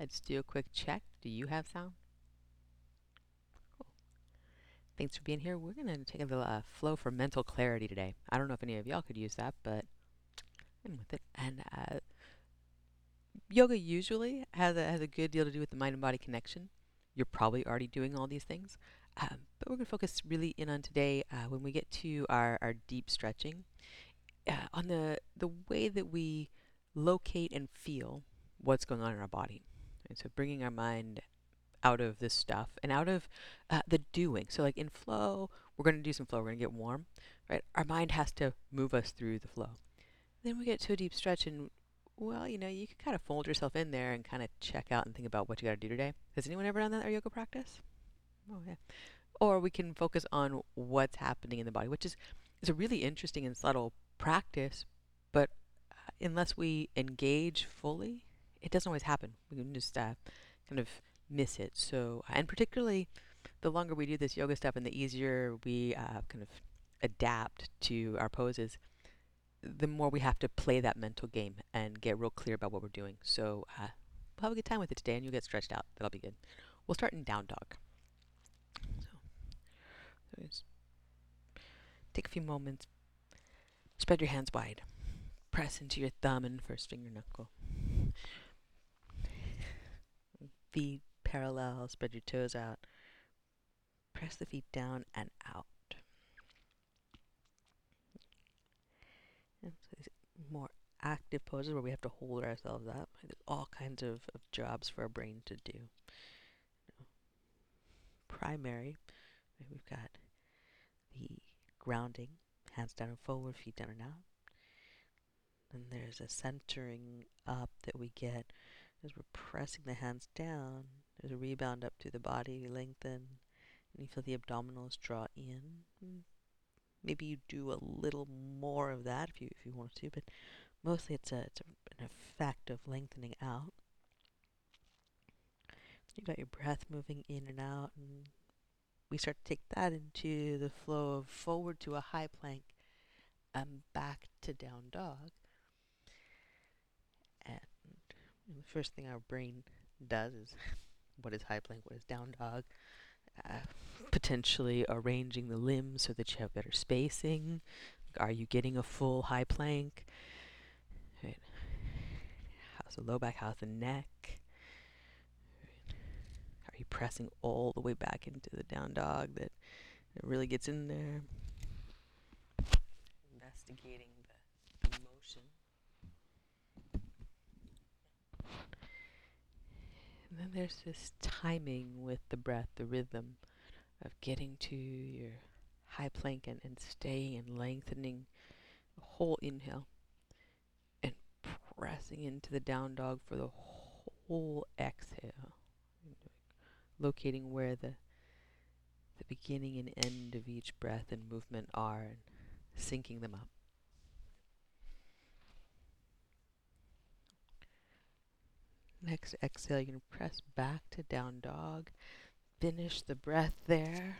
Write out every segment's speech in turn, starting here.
Let's do a quick check. Do you have sound? Thanks for being here. We're going to take a little uh, flow for mental clarity today. I don't know if any of y'all could use that, but I'm with it. And uh, yoga usually has a, has a good deal to do with the mind and body connection. You're probably already doing all these things. Um, but we're going to focus really in on today uh, when we get to our, our deep stretching uh, on the, the way that we locate and feel what's going on in our body. And so bringing our mind out of this stuff and out of uh, the doing. So, like in flow, we're going to do some flow, we're going to get warm, right? Our mind has to move us through the flow. Then we get to a deep stretch, and well, you know, you can kind of fold yourself in there and kind of check out and think about what you got to do today. Has anyone ever done that at yoga practice? Oh, yeah. Or we can focus on what's happening in the body, which is, is a really interesting and subtle practice, but uh, unless we engage fully, it doesn't always happen. We can just uh, kind of miss it. So, and particularly the longer we do this yoga stuff and the easier we uh, kind of adapt to our poses, the more we have to play that mental game and get real clear about what we're doing. So, uh, we'll have a good time with it today and you'll get stretched out. That'll be good. We'll start in down dog. So, so take a few moments, spread your hands wide, press into your thumb and first finger knuckle feet parallel, spread your toes out. Press the feet down and out. And so more active poses where we have to hold ourselves up. There's all kinds of, of jobs for our brain to do. Primary, we've got the grounding, hands down and forward, feet down and out. Then there's a centering up that we get as we're pressing the hands down, there's a rebound up through the body, lengthen, and you feel the abdominals draw in. Maybe you do a little more of that if you if you want to, but mostly it's a it's a, an effect of lengthening out. You got your breath moving in and out, and we start to take that into the flow of forward to a high plank and back to down dog. And the first thing our brain does is what is high plank, what is down dog, uh, potentially arranging the limbs so that you have better spacing. Are you getting a full high plank? Right. How's the low back? How's the neck? Right. Are you pressing all the way back into the down dog that it really gets in there? Investigating then there's this timing with the breath, the rhythm of getting to your high plank and, and staying and lengthening the whole inhale and pressing into the down dog for the whole exhale. Locating where the the beginning and end of each breath and movement are and syncing them up. Next exhale, going to press back to down dog. Finish the breath there.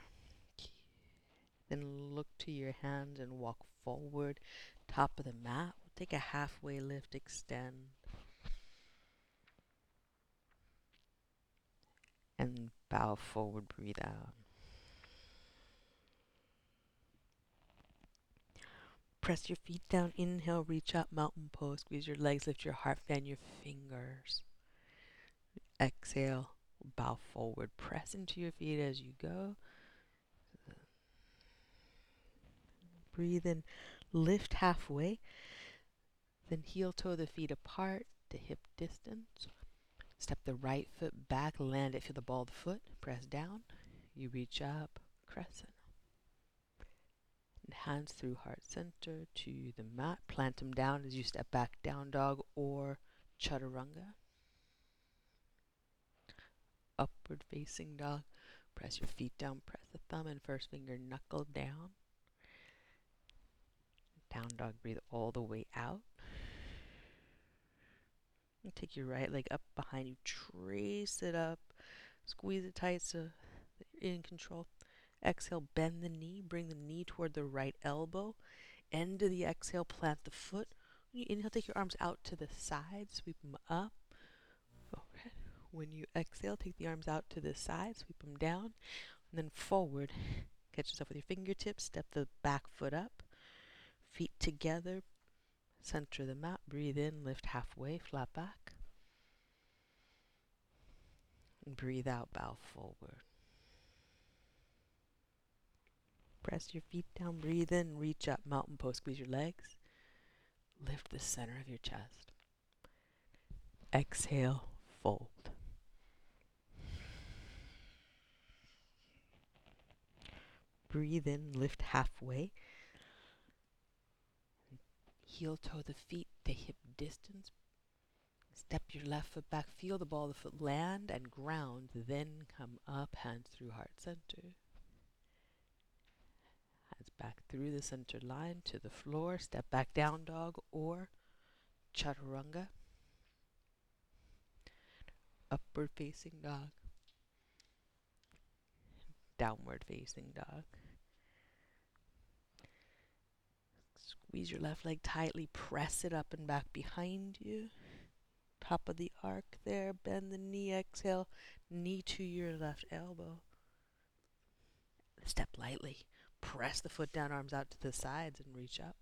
Then look to your hands and walk forward. Top of the mat. We'll take a halfway lift, extend. And bow forward, breathe out. Press your feet down. Inhale, reach up, mountain pose. Squeeze your legs, lift your heart, fan your fingers. Exhale, bow forward. Press into your feet as you go. Breathe in, lift halfway. Then heel toe the feet apart to hip distance. Step the right foot back, land it, feel the ball of the foot. Press down. You reach up, crescent. And hands through heart center to the mat. Plant them down as you step back, down dog or chaturanga upward facing dog. Press your feet down, press the thumb and first finger knuckle down. Down dog, breathe all the way out. And take your right leg up behind you, trace it up, squeeze it tight so that you're in control. Exhale, bend the knee, bring the knee toward the right elbow. End of the exhale, plant the foot. When you inhale, take your arms out to the side, sweep them up. When you exhale, take the arms out to the side, sweep them down, and then forward. Catch yourself with your fingertips, step the back foot up, feet together, center the mat, breathe in, lift halfway, flat back. And breathe out, bow forward. Press your feet down, breathe in, reach up, mountain pose, squeeze your legs. Lift the center of your chest. Exhale, fold. Breathe in, lift halfway. Heel toe the feet to hip distance. Step your left foot back, feel the ball of the foot land and ground, then come up, hands through heart center. Hands back through the center line to the floor, step back down dog or chaturanga. Upward facing dog. Downward facing dog. Squeeze your left leg tightly, press it up and back behind you. Top of the arc there, bend the knee, exhale, knee to your left elbow. Step lightly, press the foot down, arms out to the sides, and reach up.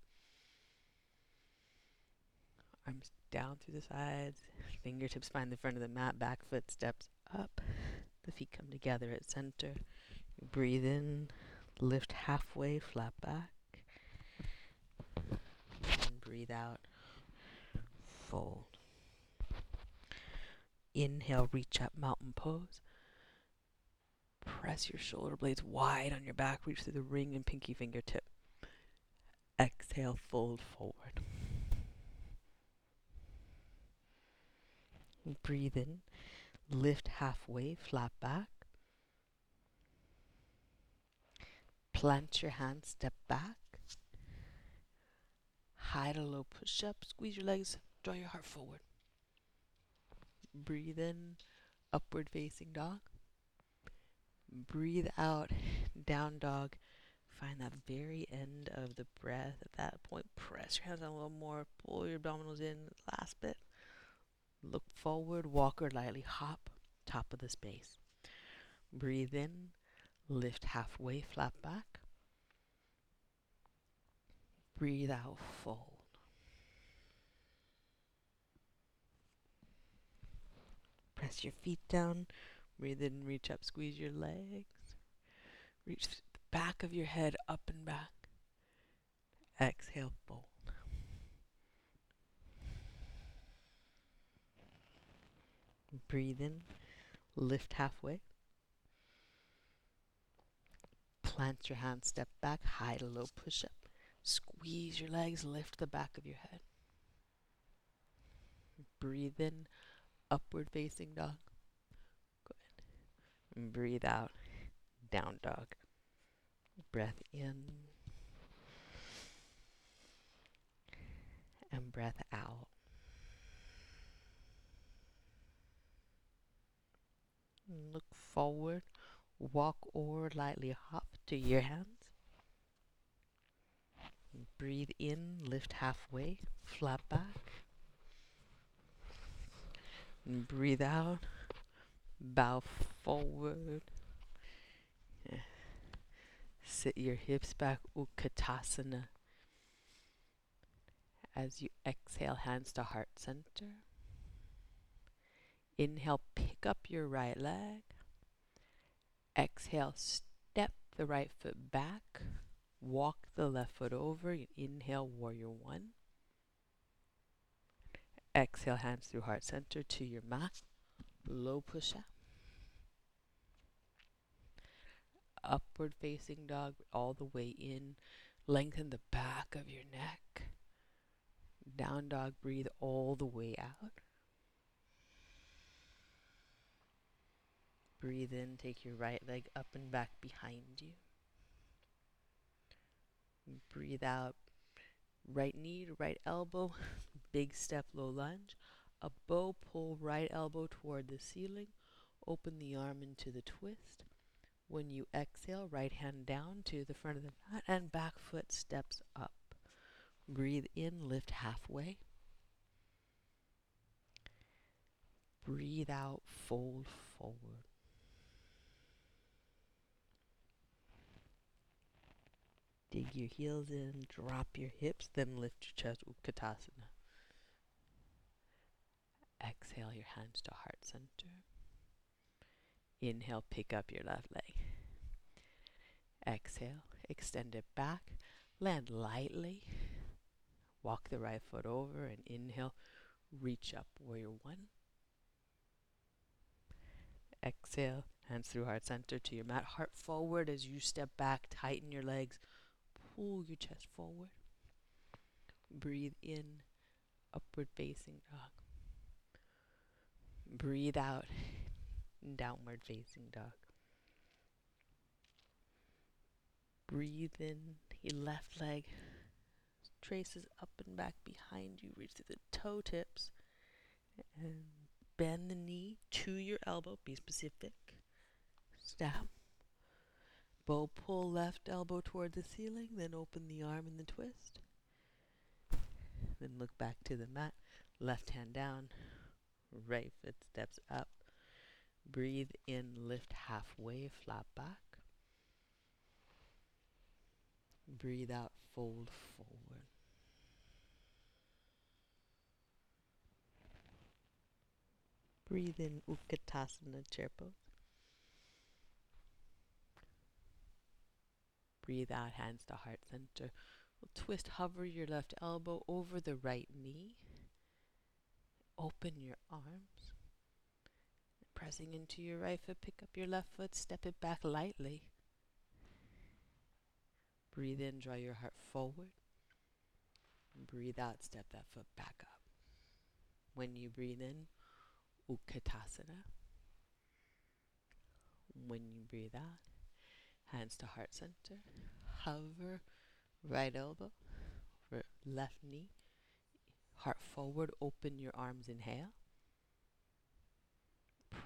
Arms down through the sides, fingertips find the front of the mat, back foot steps up. The feet come together at center. You breathe in, lift halfway, flat back. Breathe out, fold. Inhale, reach up, mountain pose. Press your shoulder blades wide on your back, reach through the ring and pinky fingertip. Exhale, fold forward. Breathe in, lift halfway, flat back. Plant your hands, step back. High to low push up, squeeze your legs, draw your heart forward. Breathe in, upward facing dog. Breathe out, down dog. Find that very end of the breath. At that point, press your hands down a little more, pull your abdominals in. Last bit. Look forward, walk or lightly hop, top of the space. Breathe in, lift halfway, flat back. Breathe out, fold. Press your feet down, breathe in, reach up, squeeze your legs. Reach the back of your head up and back. Exhale, fold. Breathe in, lift halfway. Plant your hands, step back, high to low push up. Squeeze your legs, lift the back of your head. Breathe in, upward facing dog. Good. Breathe out, down dog. Breath in. And breath out. Look forward, walk or lightly hop to your hands. Breathe in, lift halfway, flat back. And breathe out, bow forward. Sit your hips back, Utkatasana. As you exhale, hands to heart center. Inhale, pick up your right leg. Exhale, step the right foot back. Walk the left foot over. Inhale, warrior one. Exhale, hands through heart center to your mat. Low push up. Upward facing dog all the way in. Lengthen the back of your neck. Down dog, breathe all the way out. Breathe in, take your right leg up and back behind you. Breathe out, right knee to right elbow, big step, low lunge. A bow pull right elbow toward the ceiling. Open the arm into the twist. When you exhale, right hand down to the front of the mat and back foot steps up. Breathe in, lift halfway. Breathe out, fold forward. Dig your heels in, drop your hips, then lift your chest, Utkatasana. Exhale your hands to heart center. Inhale, pick up your left leg. Exhale, extend it back, land lightly. Walk the right foot over and inhale, reach up, warrior one. Exhale, hands through heart center to your mat. Heart forward as you step back, tighten your legs, pull your chest forward. Breathe in, upward facing dog. Breathe out, downward facing dog. Breathe in, your left leg traces up and back behind you, reach to the toe tips, and bend the knee to your elbow, be specific. Stop. Bow pull left elbow toward the ceiling, then open the arm in the twist. Then look back to the mat, left hand down, right foot steps up. Breathe in, lift halfway, flat back. Breathe out, fold forward. Breathe in, Utkatasana chair pose. Breathe out, hands to heart center. We'll twist, hover your left elbow over the right knee. Open your arms. Pressing into your right foot, pick up your left foot, step it back lightly. Breathe in, draw your heart forward. Breathe out, step that foot back up. When you breathe in, Utkatasana. When you breathe out, hands to heart center. Hover right elbow, left knee. Heart forward, open your arms, inhale.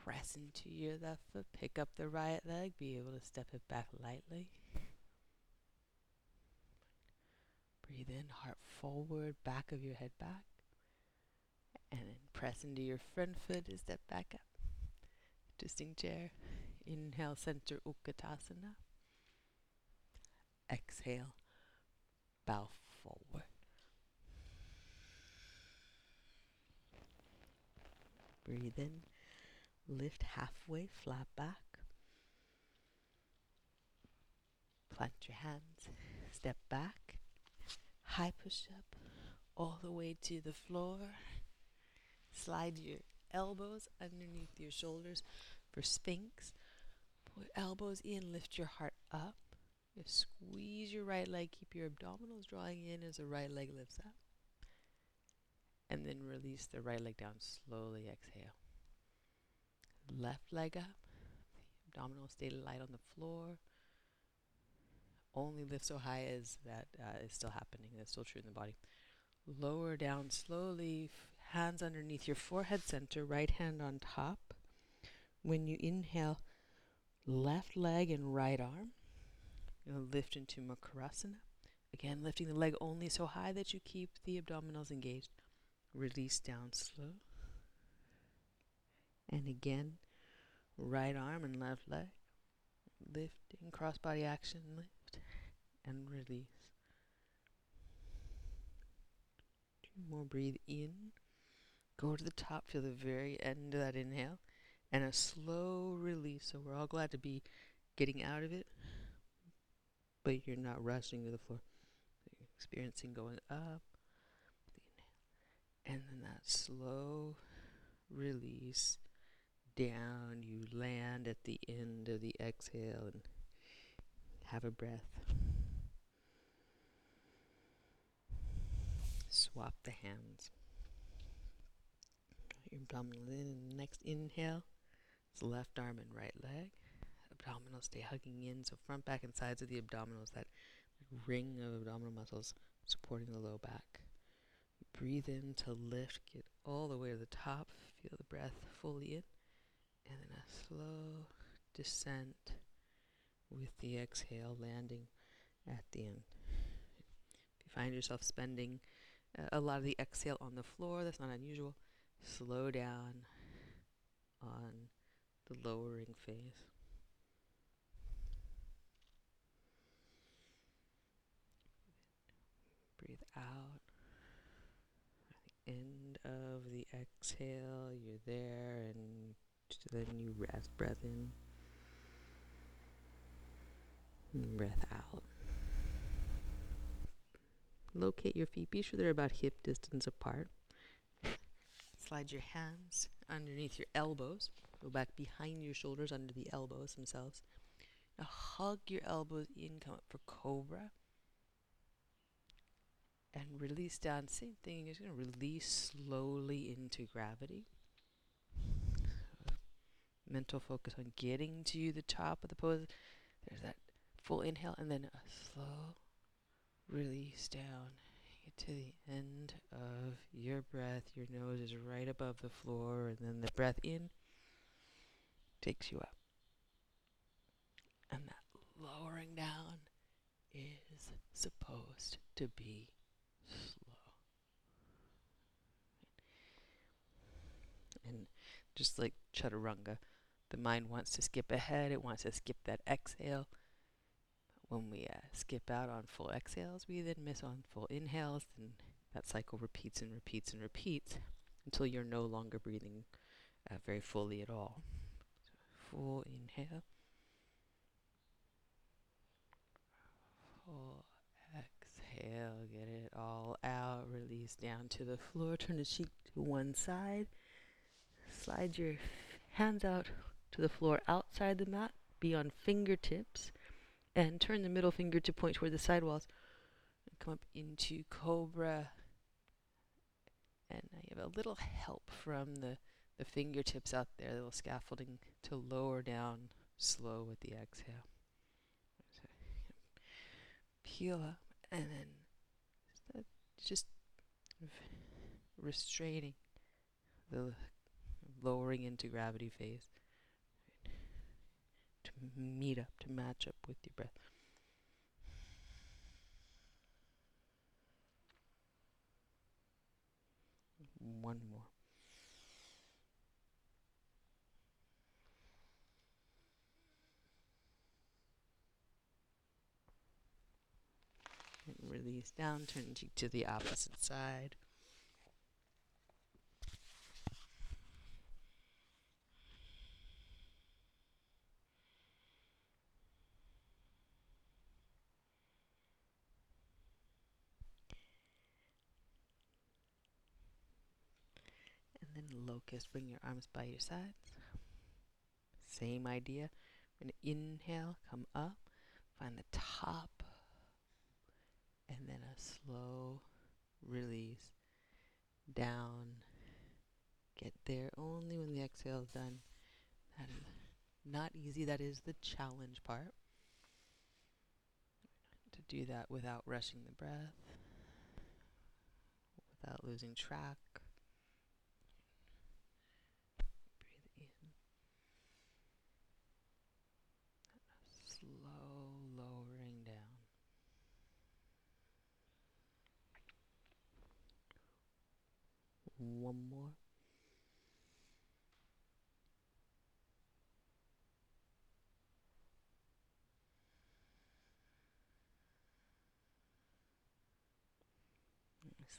Press into your left foot, pick up the right leg, be able to step it back lightly. Breathe in, heart forward, back of your head back. And then press into your front foot and step back up. Twisting chair. Inhale, center Utkatasana. Exhale, bow forward. Breathe in, lift halfway, flat back. Plant your hands, step back, high push up all the way to the floor. Slide your elbows underneath your shoulders for Sphinx. Put elbows in, lift your heart up. You squeeze your right leg, keep your abdominals drawing in as the right leg lifts up. And then release the right leg down slowly. Exhale. Left leg up. The abdominals stay light on the floor. Only lift so high as that uh, is still happening. That's still true in the body. Lower down slowly. Hands underneath your forehead center. Right hand on top. When you inhale, left leg and right arm. You'll lift into Makarasana. Again, lifting the leg only so high that you keep the abdominals engaged. Release down slow. And again, right arm and left leg. Lifting, cross body action, lift and release. Two more, breathe in. Go to the top, feel the very end of that inhale. And a slow release. So we're all glad to be getting out of it but you're not rushing to the floor. You're experiencing going up, and then that slow release down. You land at the end of the exhale and have a breath. Swap the hands. Your abdominal in. Next inhale, it's left arm and right leg abdominals stay hugging in. So front, back, and sides of the abdominals, that ring of abdominal muscles supporting the low back. Breathe in to lift, get all the way to the top. Feel the breath fully in. And then a slow descent with the exhale landing at the end. If you find yourself spending uh, a lot of the exhale on the floor, that's not unusual. Slow down, on the lowering phase. Breathe out. At the end of the exhale, you're there, and then you rest. Breath in, and breath out. Locate your feet. Be sure they're about hip distance apart. Slide your hands underneath your elbows. Go back behind your shoulders under the elbows themselves. Now hug your elbows in, come up for cobra. And release down. Same thing, you're just going to release slowly into gravity. Uh, mental focus on getting to the top of the pose. There's that full inhale and then a slow release down. Get to the end of your breath. Your nose is right above the floor, and then the breath in takes you up. And that lowering down is supposed to be slow. And just like chaturanga, the mind wants to skip ahead, it wants to skip that exhale. When we uh, skip out on full exhales, we then miss on full inhales, and that cycle repeats and repeats and repeats until you're no longer breathing uh, very fully at all. So full inhale. Full exhale, get it all out, release down to the floor, turn the cheek to one side, slide your hands out to the floor outside the mat, be on fingertips and turn the middle finger to point toward the sidewalls. And come up into cobra. And you have a little help from the, the fingertips out there, a little scaffolding to lower down slow with the exhale. So, peel up and then just restraining the lowering into gravity phase to meet up, to match up with your breath. One more. And release down, turn to the opposite side. Locust. Bring your arms by your sides. Same idea. We're going to inhale, come up, find the top, and then a slow release down. Get there only when the exhale is done. That is not easy. That is the challenge part. To do that without rushing the breath, without losing track. One more.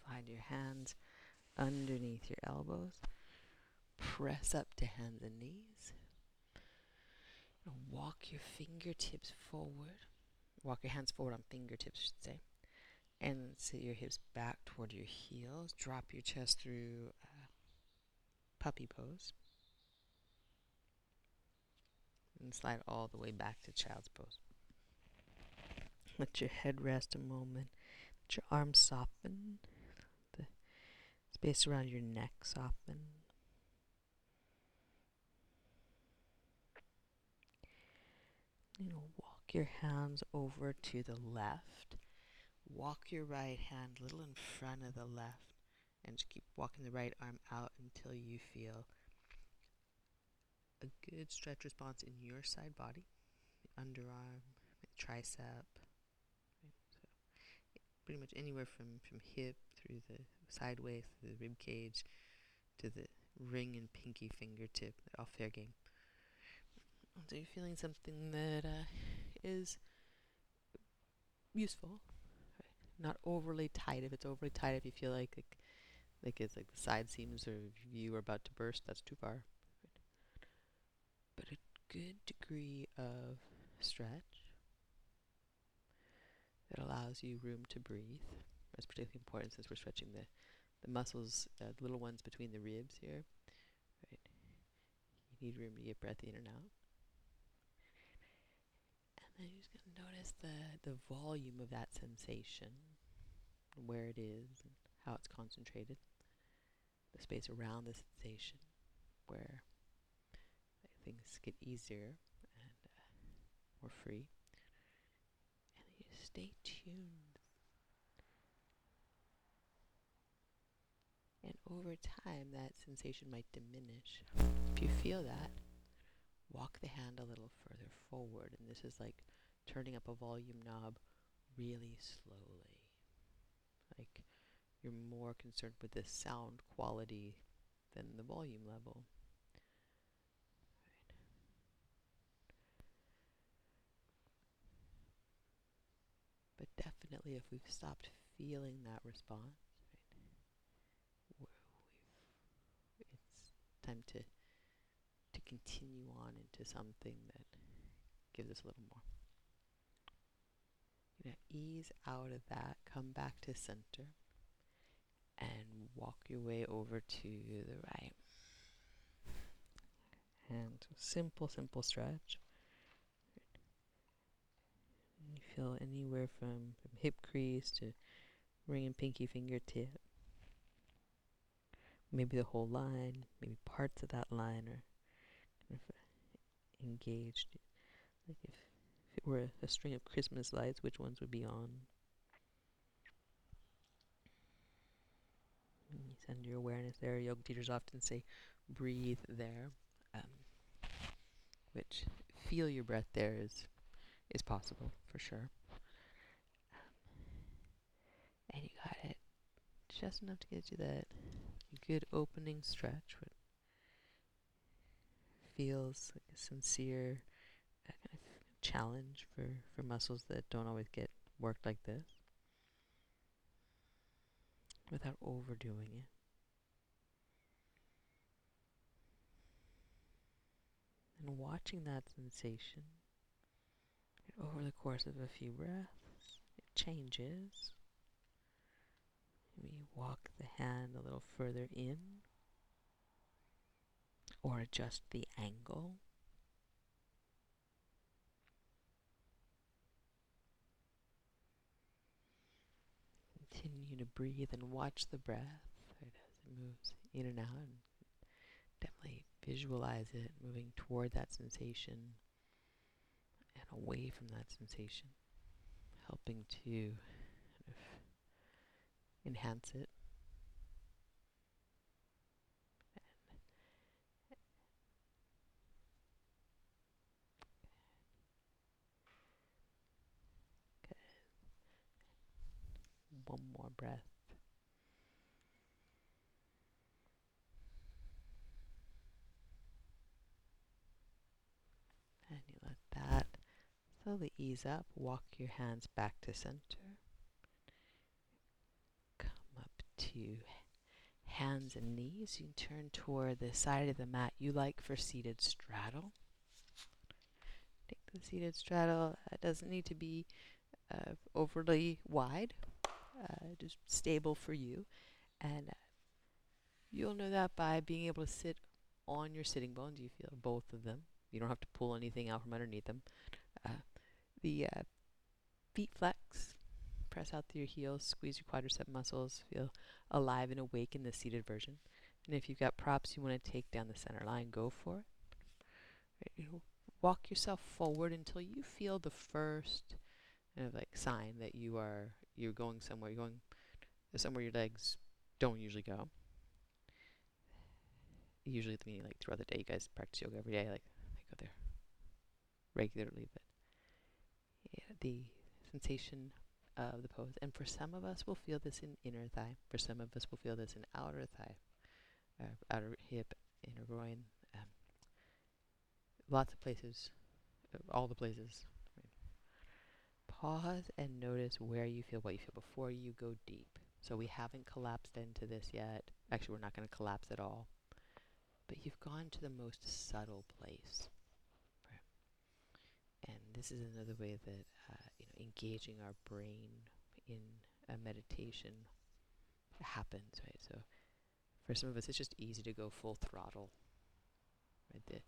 Slide your hands underneath your elbows. Press up to hands and knees. walk your fingertips forward. Walk your hands forward on fingertips, should say and sit your hips back toward your heels. Drop your chest through uh, puppy pose. And slide all the way back to child's pose. Let your head rest a moment. Let your arms soften. The space around your neck soften. You know, walk your hands over to the left Walk your right hand a little in front of the left and just keep walking the right arm out until you feel a good stretch response in your side body, underarm, tricep. Right? So pretty much anywhere from, from hip through the sideways through the rib cage to the ring and pinky fingertip, all fair game. So you're feeling something that uh, is useful? Not overly tight. If it's overly tight, if you feel like like, like it's like the side seams or you are about to burst, that's too far. But a good degree of stretch that allows you room to breathe. That's particularly important since we're stretching the, the muscles, uh, the little ones between the ribs here. Right? You need room to get breath in and out. And then you're just going to notice the, the volume of that sensation, where it is, and how it's concentrated. The space around the sensation, where things get easier and uh, more free. And you stay tuned. And over time, that sensation might diminish. If you feel that, walk the hand a little further forward. And this is like turning up a volume knob really slowly. Like you're more concerned with the sound quality than the volume level. But definitely, if we've stopped feeling that response, right, it's time to to continue on into something that gives us a little more. Know, ease out of that, come back to center, and walk your way over to the right. And simple, simple stretch. You feel anywhere from, from hip crease to ring and pinky fingertip. Maybe the whole line, maybe parts of that line are kind of engaged. Like if, were a, string of Christmas lights, which ones would be on? Send your awareness there. Yoga teachers often say, breathe there. Um, which feel your breath there is is possible for sure. Um, and you got it just enough to get you that good opening stretch. What feels like a sincere uh, kind of challenge for, for muscles that don't always get worked like this without overdoing it. And watching that sensation over the course of a few breaths, it changes. Maybe walk the hand a little further in or adjust the angle. Continue to breathe and watch the breath right, as it moves in and out. And definitely visualize it moving toward that sensation and away from that sensation, helping to enhance it. One more breath. And you let that Slowly ease up, walk your hands back to center. Come up to hands and knees. You turn toward the side of the mat you like for seated straddle. Take the seated straddle. It doesn't need to be uh, overly wide, uh, just stable for you. And you'll know that by being able to sit on your sitting bones. You feel both of them. You don't have to pull anything out from underneath them. Uh, the uh, feet flex, press out through your heels, squeeze your quadricep muscles, feel alive and awake in the seated version. And if you've got props you want to take down the center line, go for it. You know, walk yourself forward until you feel the first kind of like sign that you are you're going somewhere. You're going somewhere your legs don't usually go. Usually, I mean, like throughout the day, you guys practice yoga every day. Like I go there regularly, but yeah, the sensation of the pose. And for some of us, we'll feel this in inner thigh. For some of us, we'll feel this in outer thigh, uh, outer hip, inner groin, um, lots of places, all the places. Pause and notice where you feel what you feel before you go deep. So we haven't collapsed into this yet. Actually, we're not going to collapse at all. But you've gone to the most subtle place. And this is another way that uh, you know engaging our brain in a meditation happens, right? So for some of us, it's just easy to go full throttle, right? The,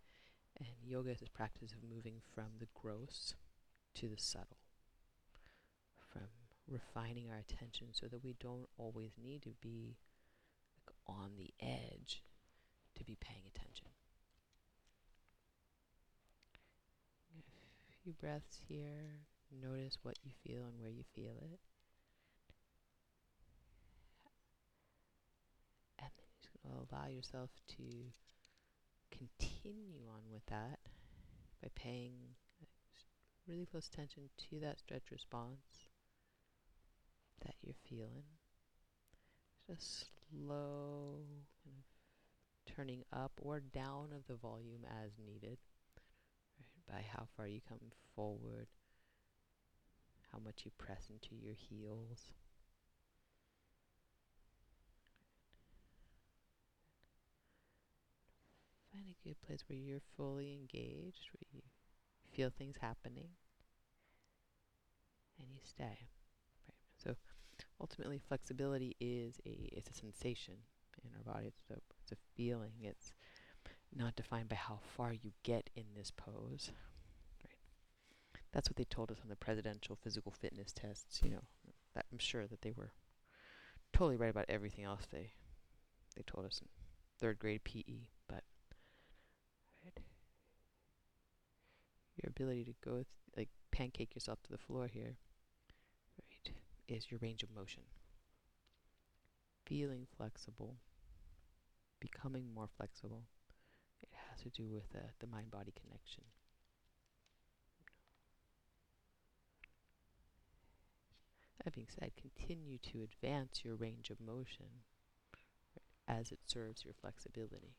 and yoga is this practice of moving from the gross to the subtle, refining our attention so that we don't always need to be like, on the edge to be paying attention. A few breaths here. Notice what you feel and where you feel it. And then just allow yourself to continue on with that by paying really close attention to that stretch response that you're feeling. Just slow kind of turning up or down of the volume as needed, right? By how far you come forward, how much you press into your heels. Find a good place where you're fully engaged, where you feel things happening, and you stay. Right. So ultimately, flexibility is a it's a sensation in our body. It's a it's a feeling. It's not defined by how far you get in this pose. Right. That's what they told us on the presidential physical fitness tests. You know, that I'm sure that they were totally right about everything else they they told us in third grade PE, but your ability to go th- like pancake yourself to the floor here, right, is your range of motion. Feeling flexible, becoming more flexible, it has to do with uh, the mind body connection. That being said, continue to advance your range of motion right, as it serves your flexibility.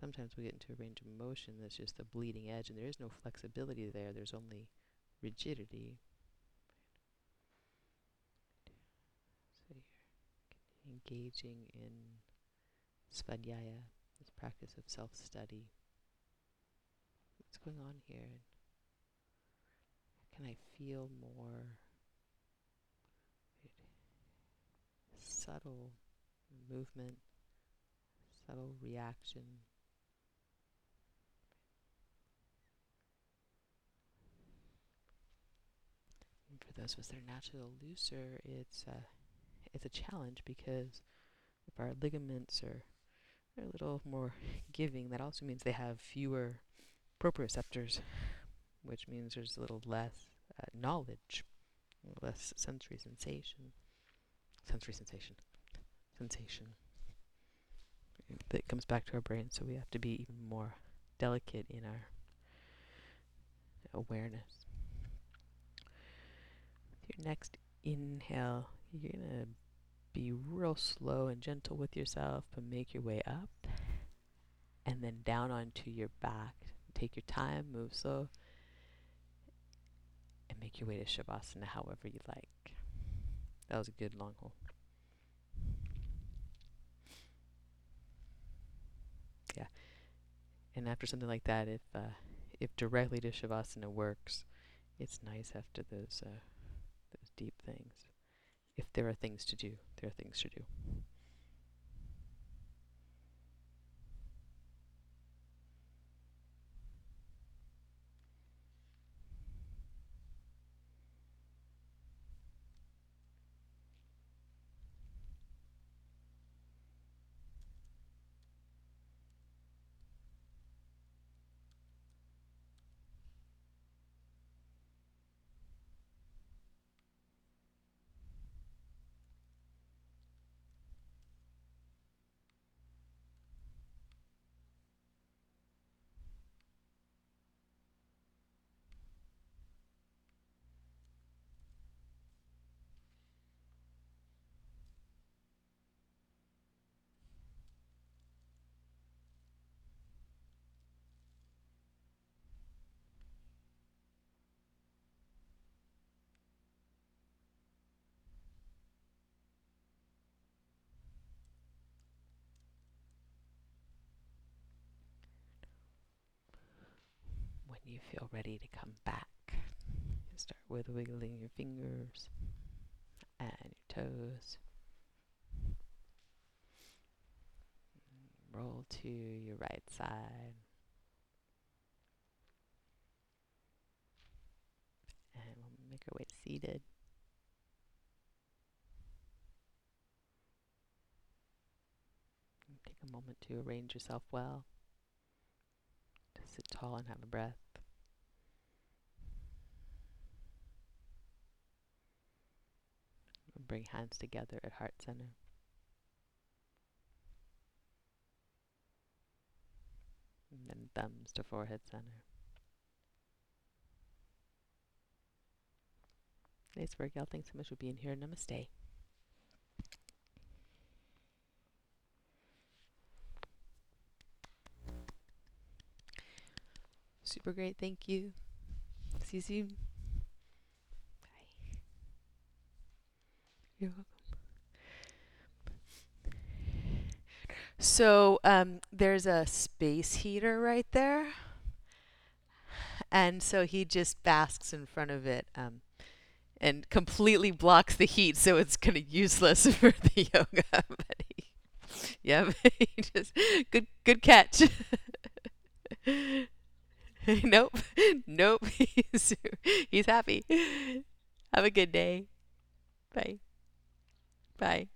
sometimes we get into a range of motion that's just a bleeding edge and there is no flexibility there, there's only rigidity. So you're engaging in svadhyaya, this practice of self-study. What's going on here? Can I feel more subtle movement, subtle reaction for those of us that are naturally looser, it's uh, it's a challenge because if our ligaments are, a little more giving, that also means they have fewer proprioceptors, which means there's a little less uh, knowledge, less sensory sensation, sensory sensation, sensation. That comes back to our brain, so we have to be even more delicate in our awareness your next inhale, you're going to be real slow and gentle with yourself, but make your way up and then down onto your back. Take your time, move slow, and make your way to Shavasana however you like. That was a good long hold. Yeah. And after something like that, if uh, if directly to Shavasana works, it's nice after those uh, deep things. If there are things to do, there are things to do. You feel ready to come back, start with wiggling your fingers and your toes. Roll to your right side. And we'll make our way seated. Take a moment to arrange yourself well. To sit tall and have a breath. Bring hands together at heart center. And then thumbs to forehead center. Thanks, Virgil. Thanks so much for being here. Namaste. Super great. Thank you. See you soon. You're welcome. So um, there's a space heater right there. And so he just basks in front of it um, and completely blocks the heat, so it's kind of useless for the yoga. but he, yeah, he just good good catch. nope, nope. He's he's happy. Have a good day. Bye. Bye.